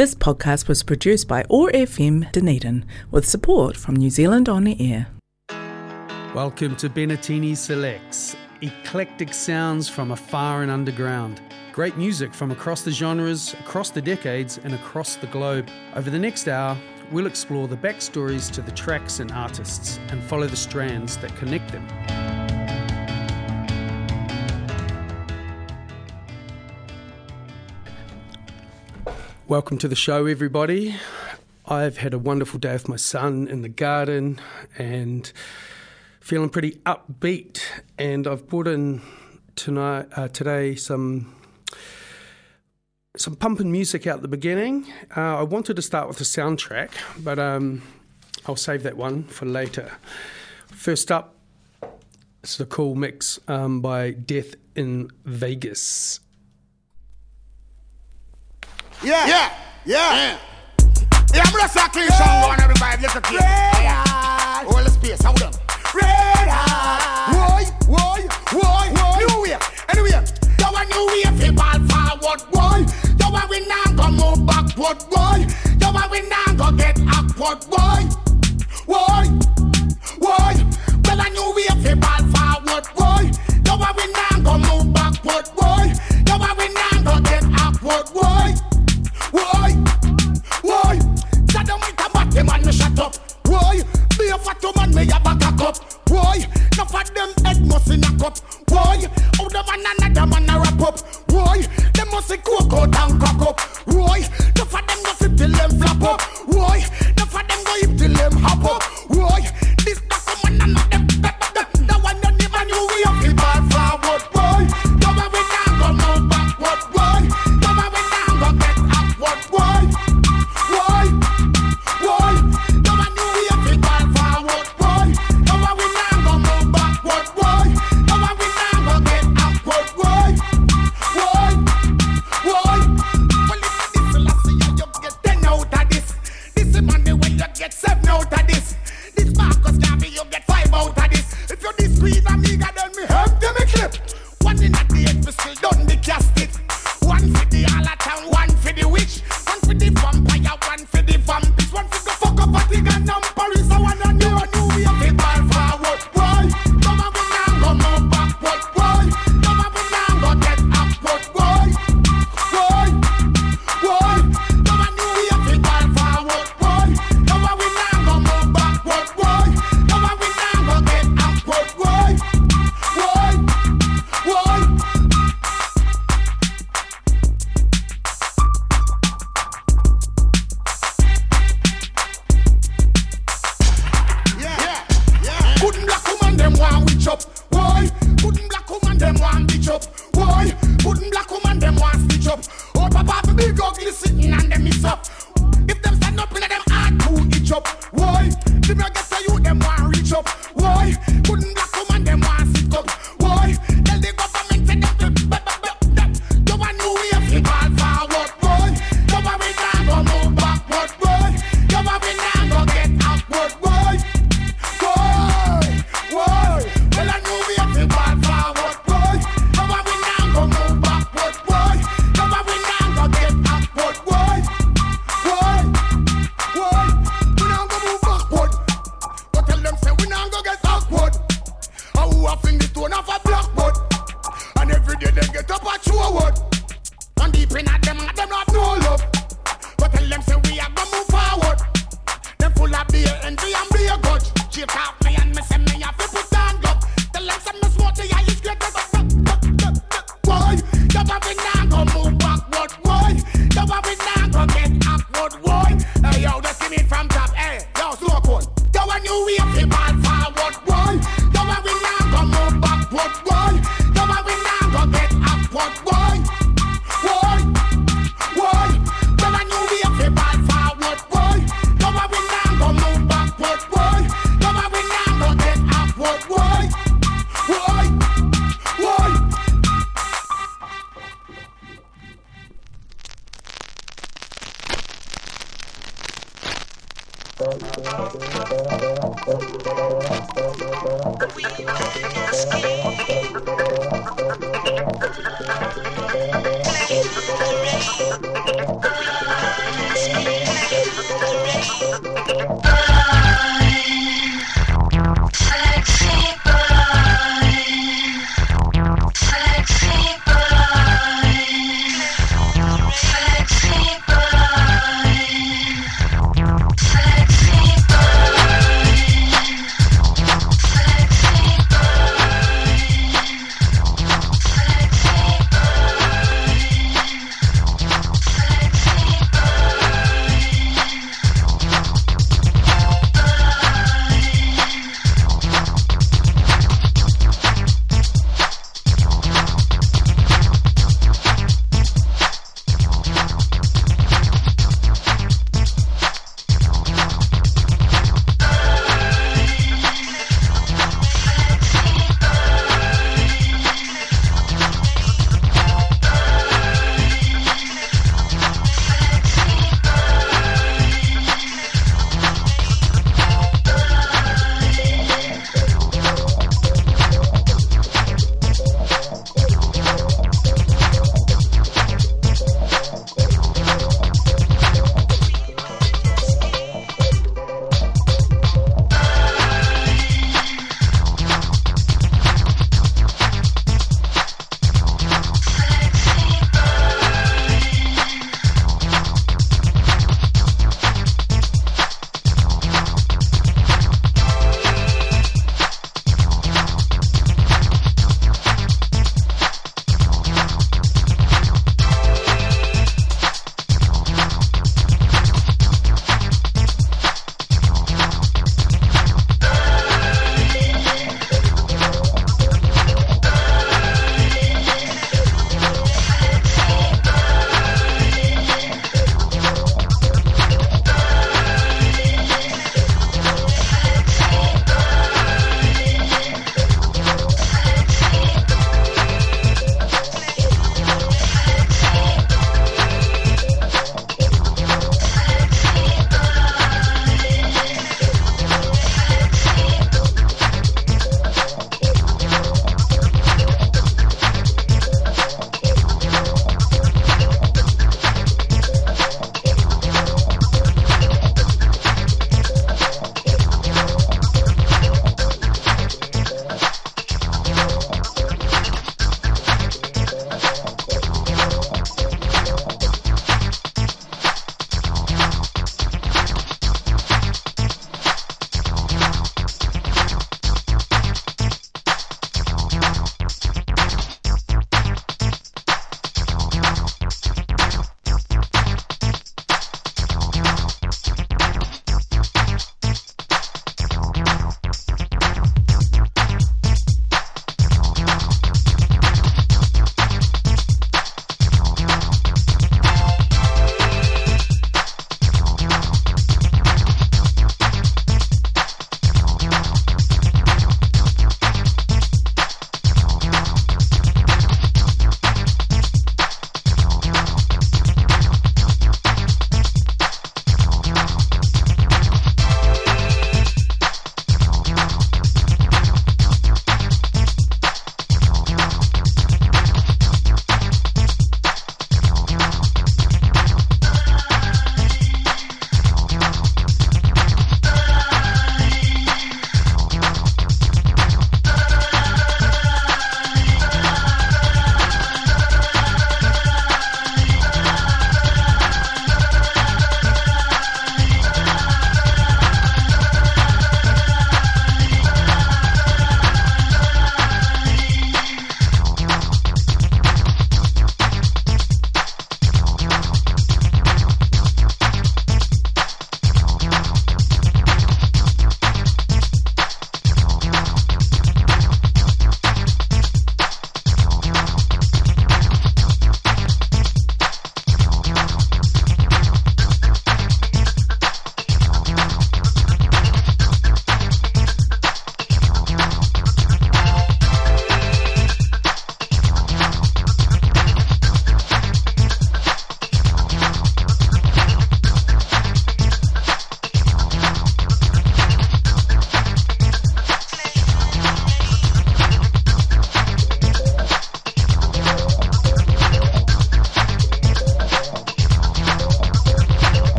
This podcast was produced by ORFM Dunedin with support from New Zealand On Air. Welcome to Bennettini Selects, eclectic sounds from afar and underground. Great music from across the genres, across the decades, and across the globe. Over the next hour, we'll explore the backstories to the tracks and artists and follow the strands that connect them. Welcome to the show, everybody. I've had a wonderful day with my son in the garden and feeling pretty upbeat. And I've brought in tonight, uh, today, some some pumping music out the beginning. Uh, I wanted to start with a soundtrack, but um, I'll save that one for later. First up, it's a cool mix um, by Death in Vegas. Yeah. Yeah. Yeah. Yeah, I'm just a clean song going every vibe, little kid. Yeah. All the space, hold up. Red hot. Why, why, why, why? New year, anyway. That one new year, people forward, why? That one we now go move backward, why? That one we now go get awkward, why? Why, why? Well, I knew we have ball forward, boy. That one we now go move backward, boy. up. Why? Be a fat man, may a back up. cup. Why? No for them head must in a cup. Why? How the man and another man a wrap up. Why? Them must cook out and cock up. Why?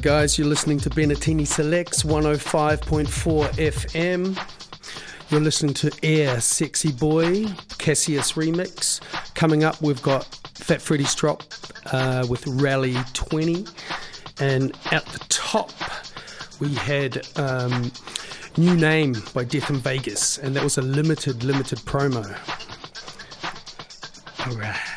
Right, guys, you're listening to Bennettini Selects 105.4 FM. You're listening to Air Sexy Boy Cassius remix. Coming up, we've got Fat Freddy's Drop uh, with Rally 20. And at the top, we had um, New Name by Death in Vegas. And that was a limited, limited promo. All right.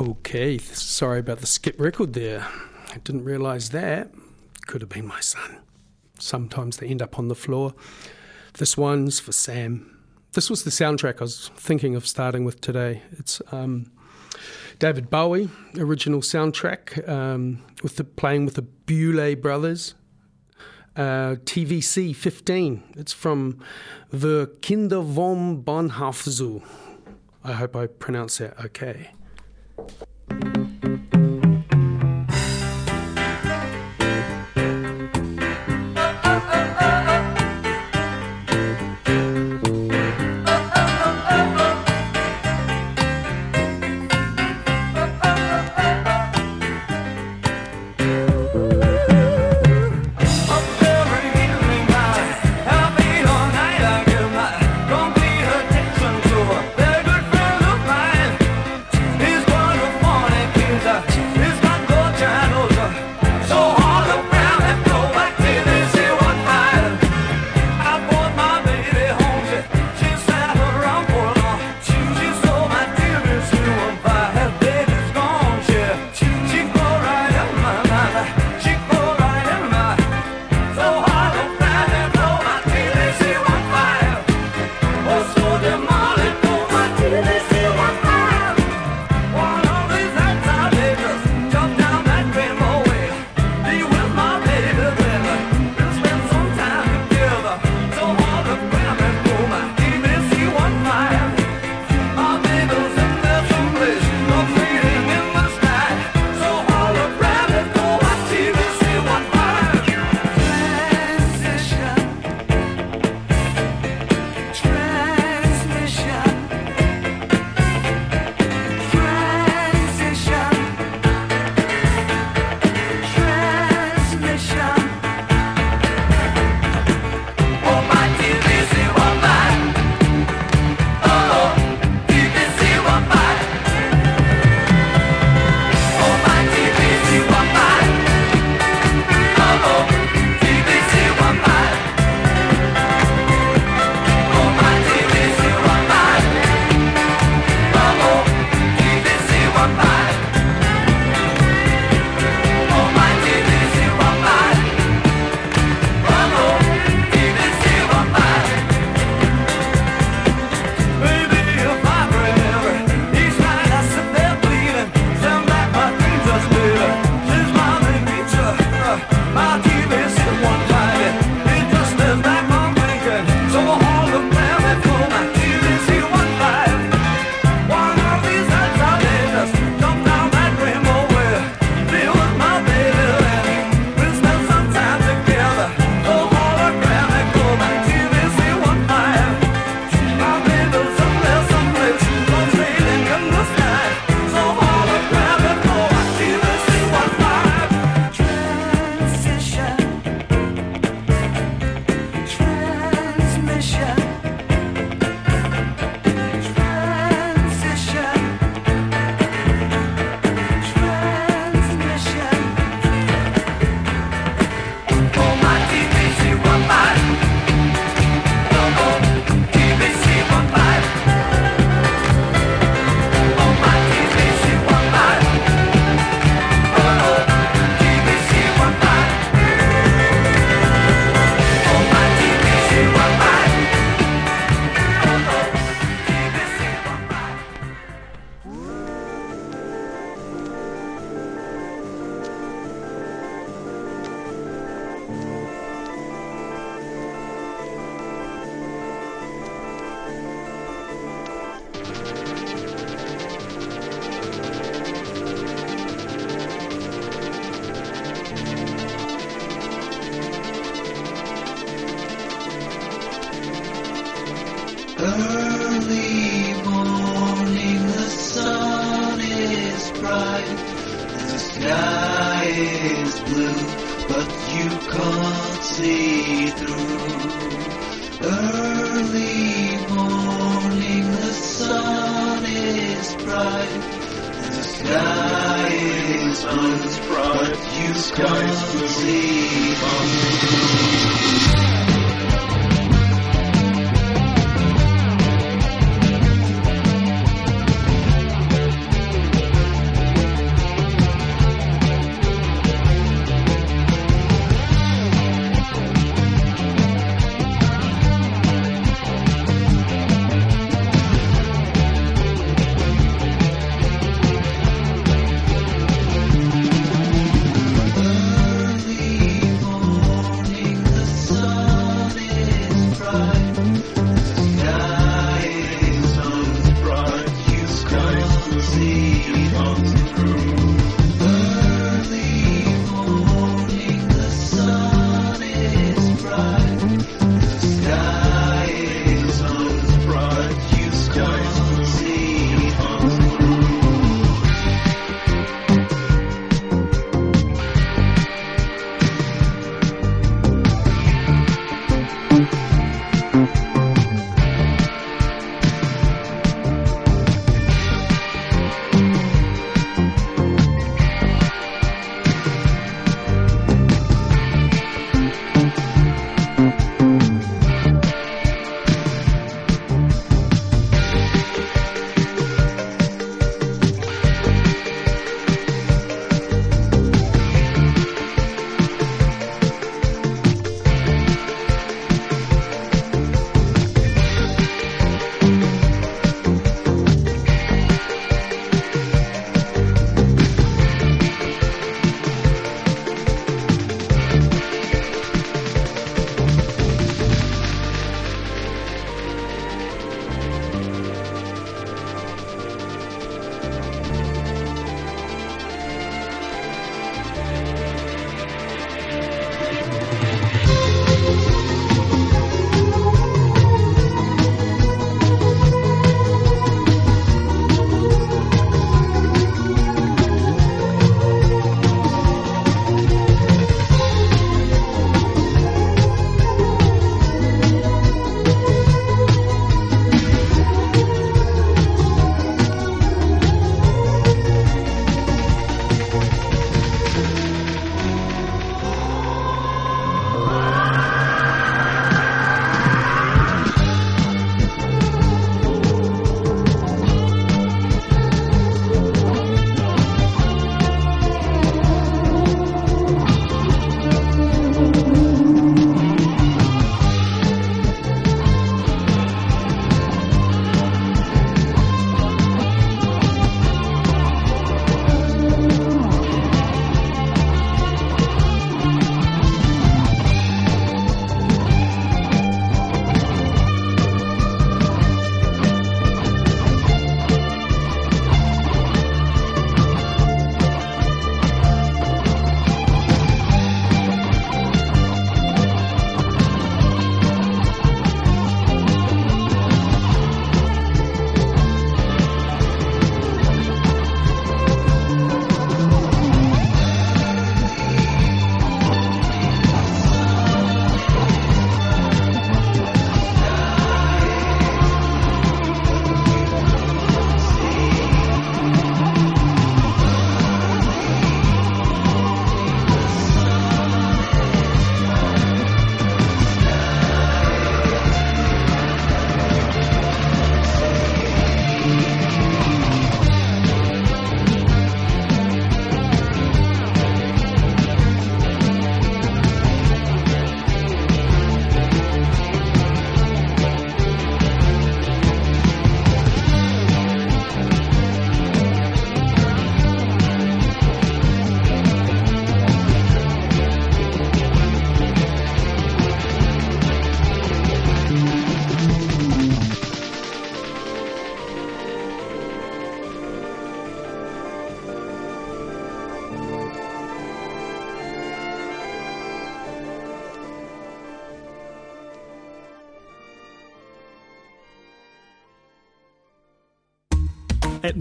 Okay, sorry about the skip record there. I didn't realise that. Could have been my son. Sometimes they end up on the floor. This one's for Sam. This was the soundtrack I was thinking of starting with today. It's um, David Bowie original soundtrack um, with the playing with the Bewlay Brothers. Uh, TVC 15. It's from the Kinder vom Bahnhof I hope I pronounce that okay. The sun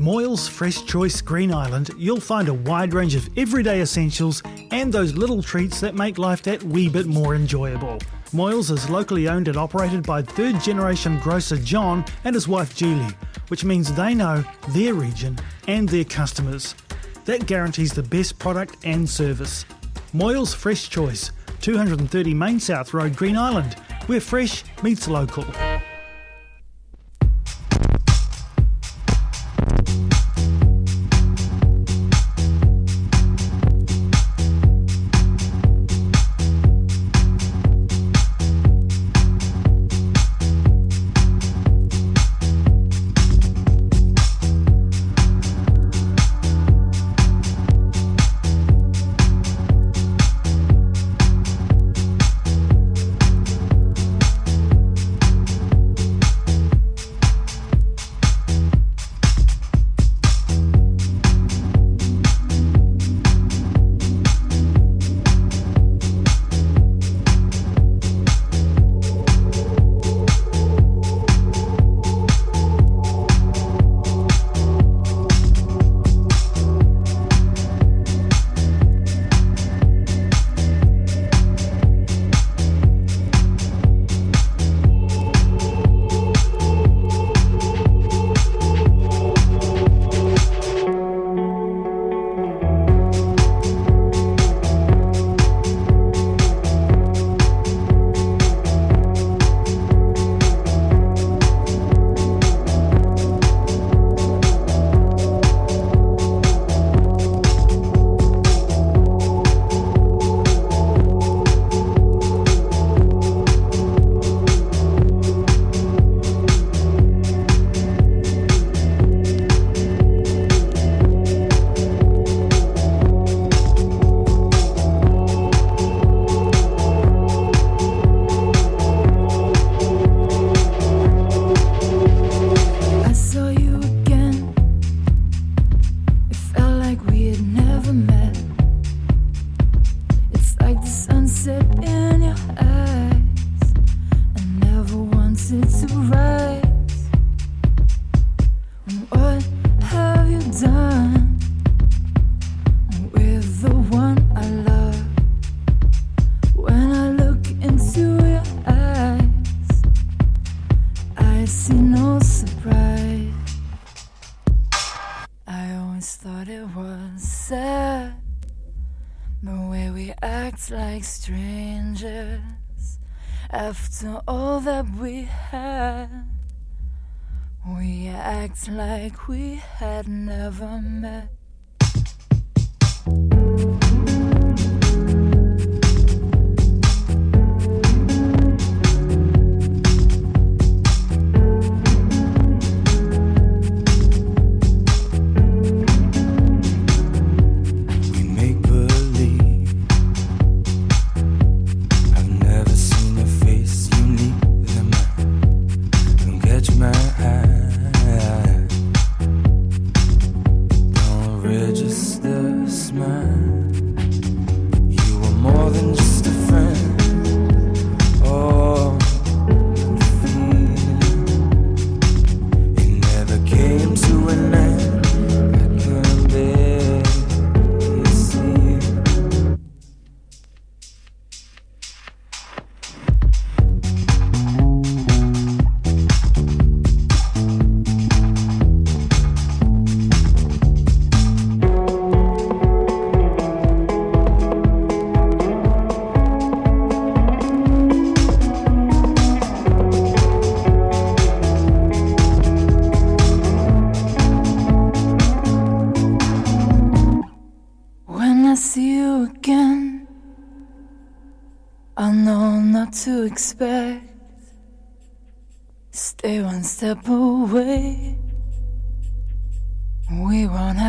Moyles Fresh Choice Green Island, you'll find a wide range of everyday essentials and those little treats that make life that wee bit more enjoyable. Moyles is locally owned and operated by third generation grocer John and his wife Julie, which means they know their region and their customers. That guarantees the best product and service. Moyles Fresh Choice, 230 Main South Road, Green Island, where fresh meets local. After all that we had. We act like we had never met.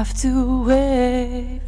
Have to wait.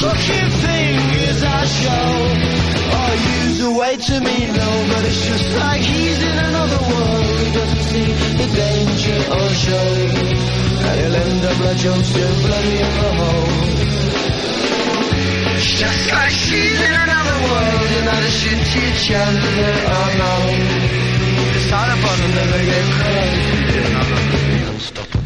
fucking is I show. I use a way to mean no, but it's just like he's in another world. He doesn't see the danger or show. and he'll end up like Joseph bloody in the hole. Just like she's in another world, another shit teacher that I know. It's all about another get crazy. Another unstoppable.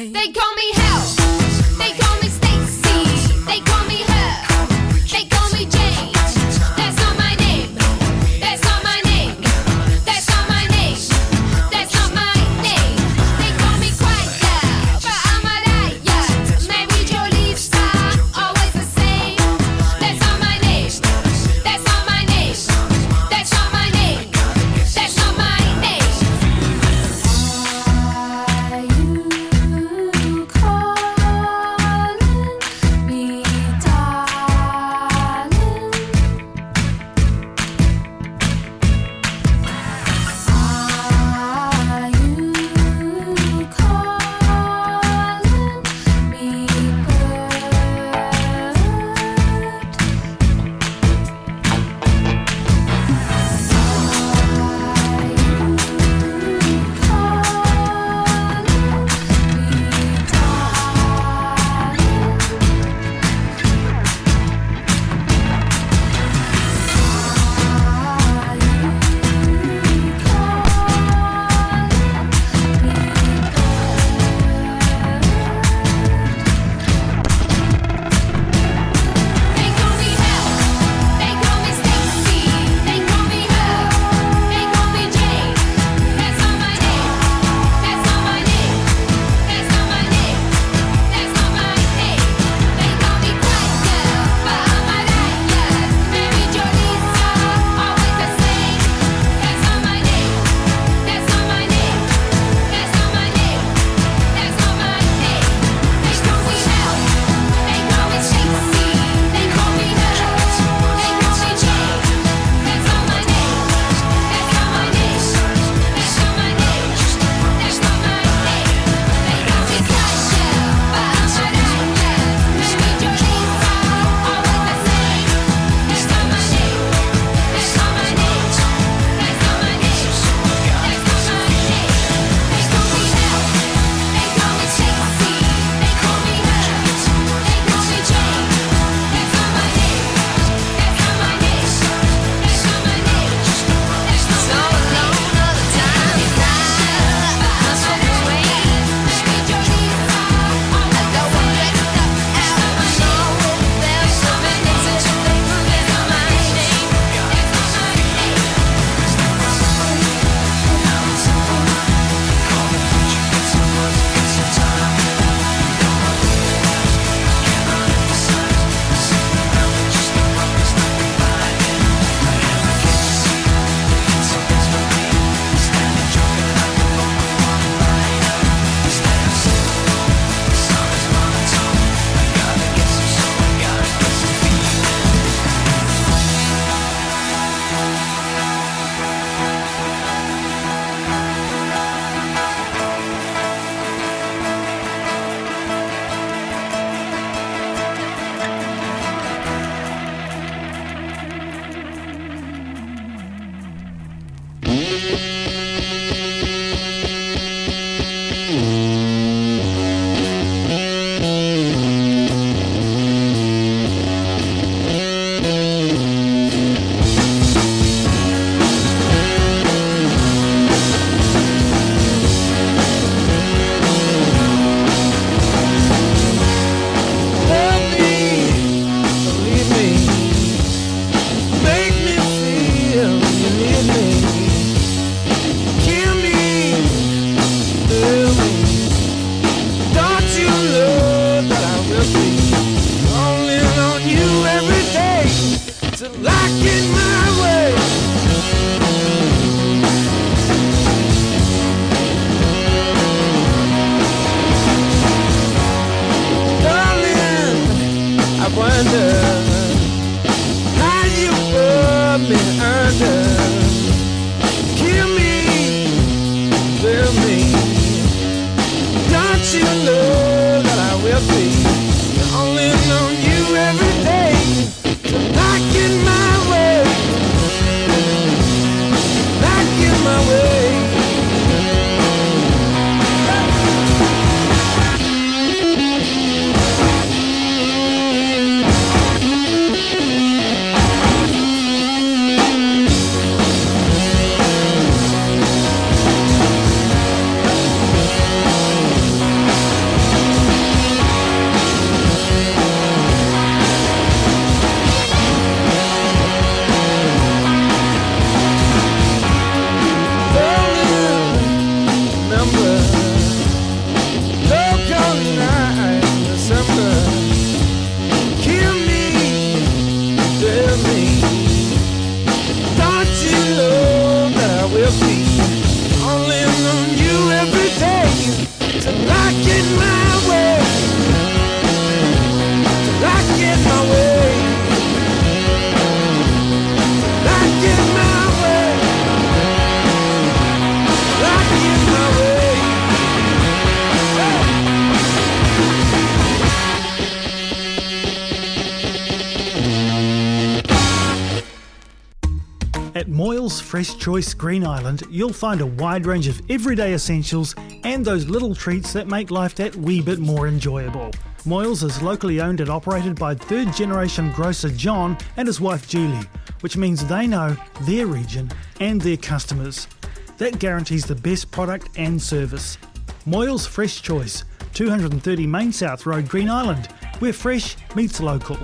They call me choice Green Island, you'll find a wide range of everyday essentials and those little treats that make life that wee bit more enjoyable. Moyles is locally owned and operated by third generation grocer John and his wife Julie, which means they know their region and their customers. That guarantees the best product and service. Moyles Fresh Choice, 230 Main South Road, Green Island, where fresh meets local.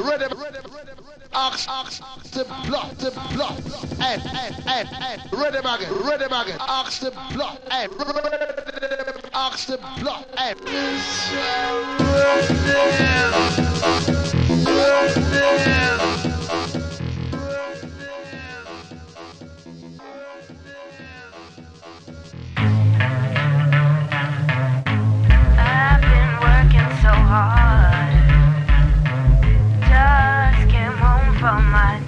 axe, ready, axe, axe, the block, the block, and, and, and, and, ready again, ready again, axe, the block, and, axe, the block, and. I've been working so hard. for my.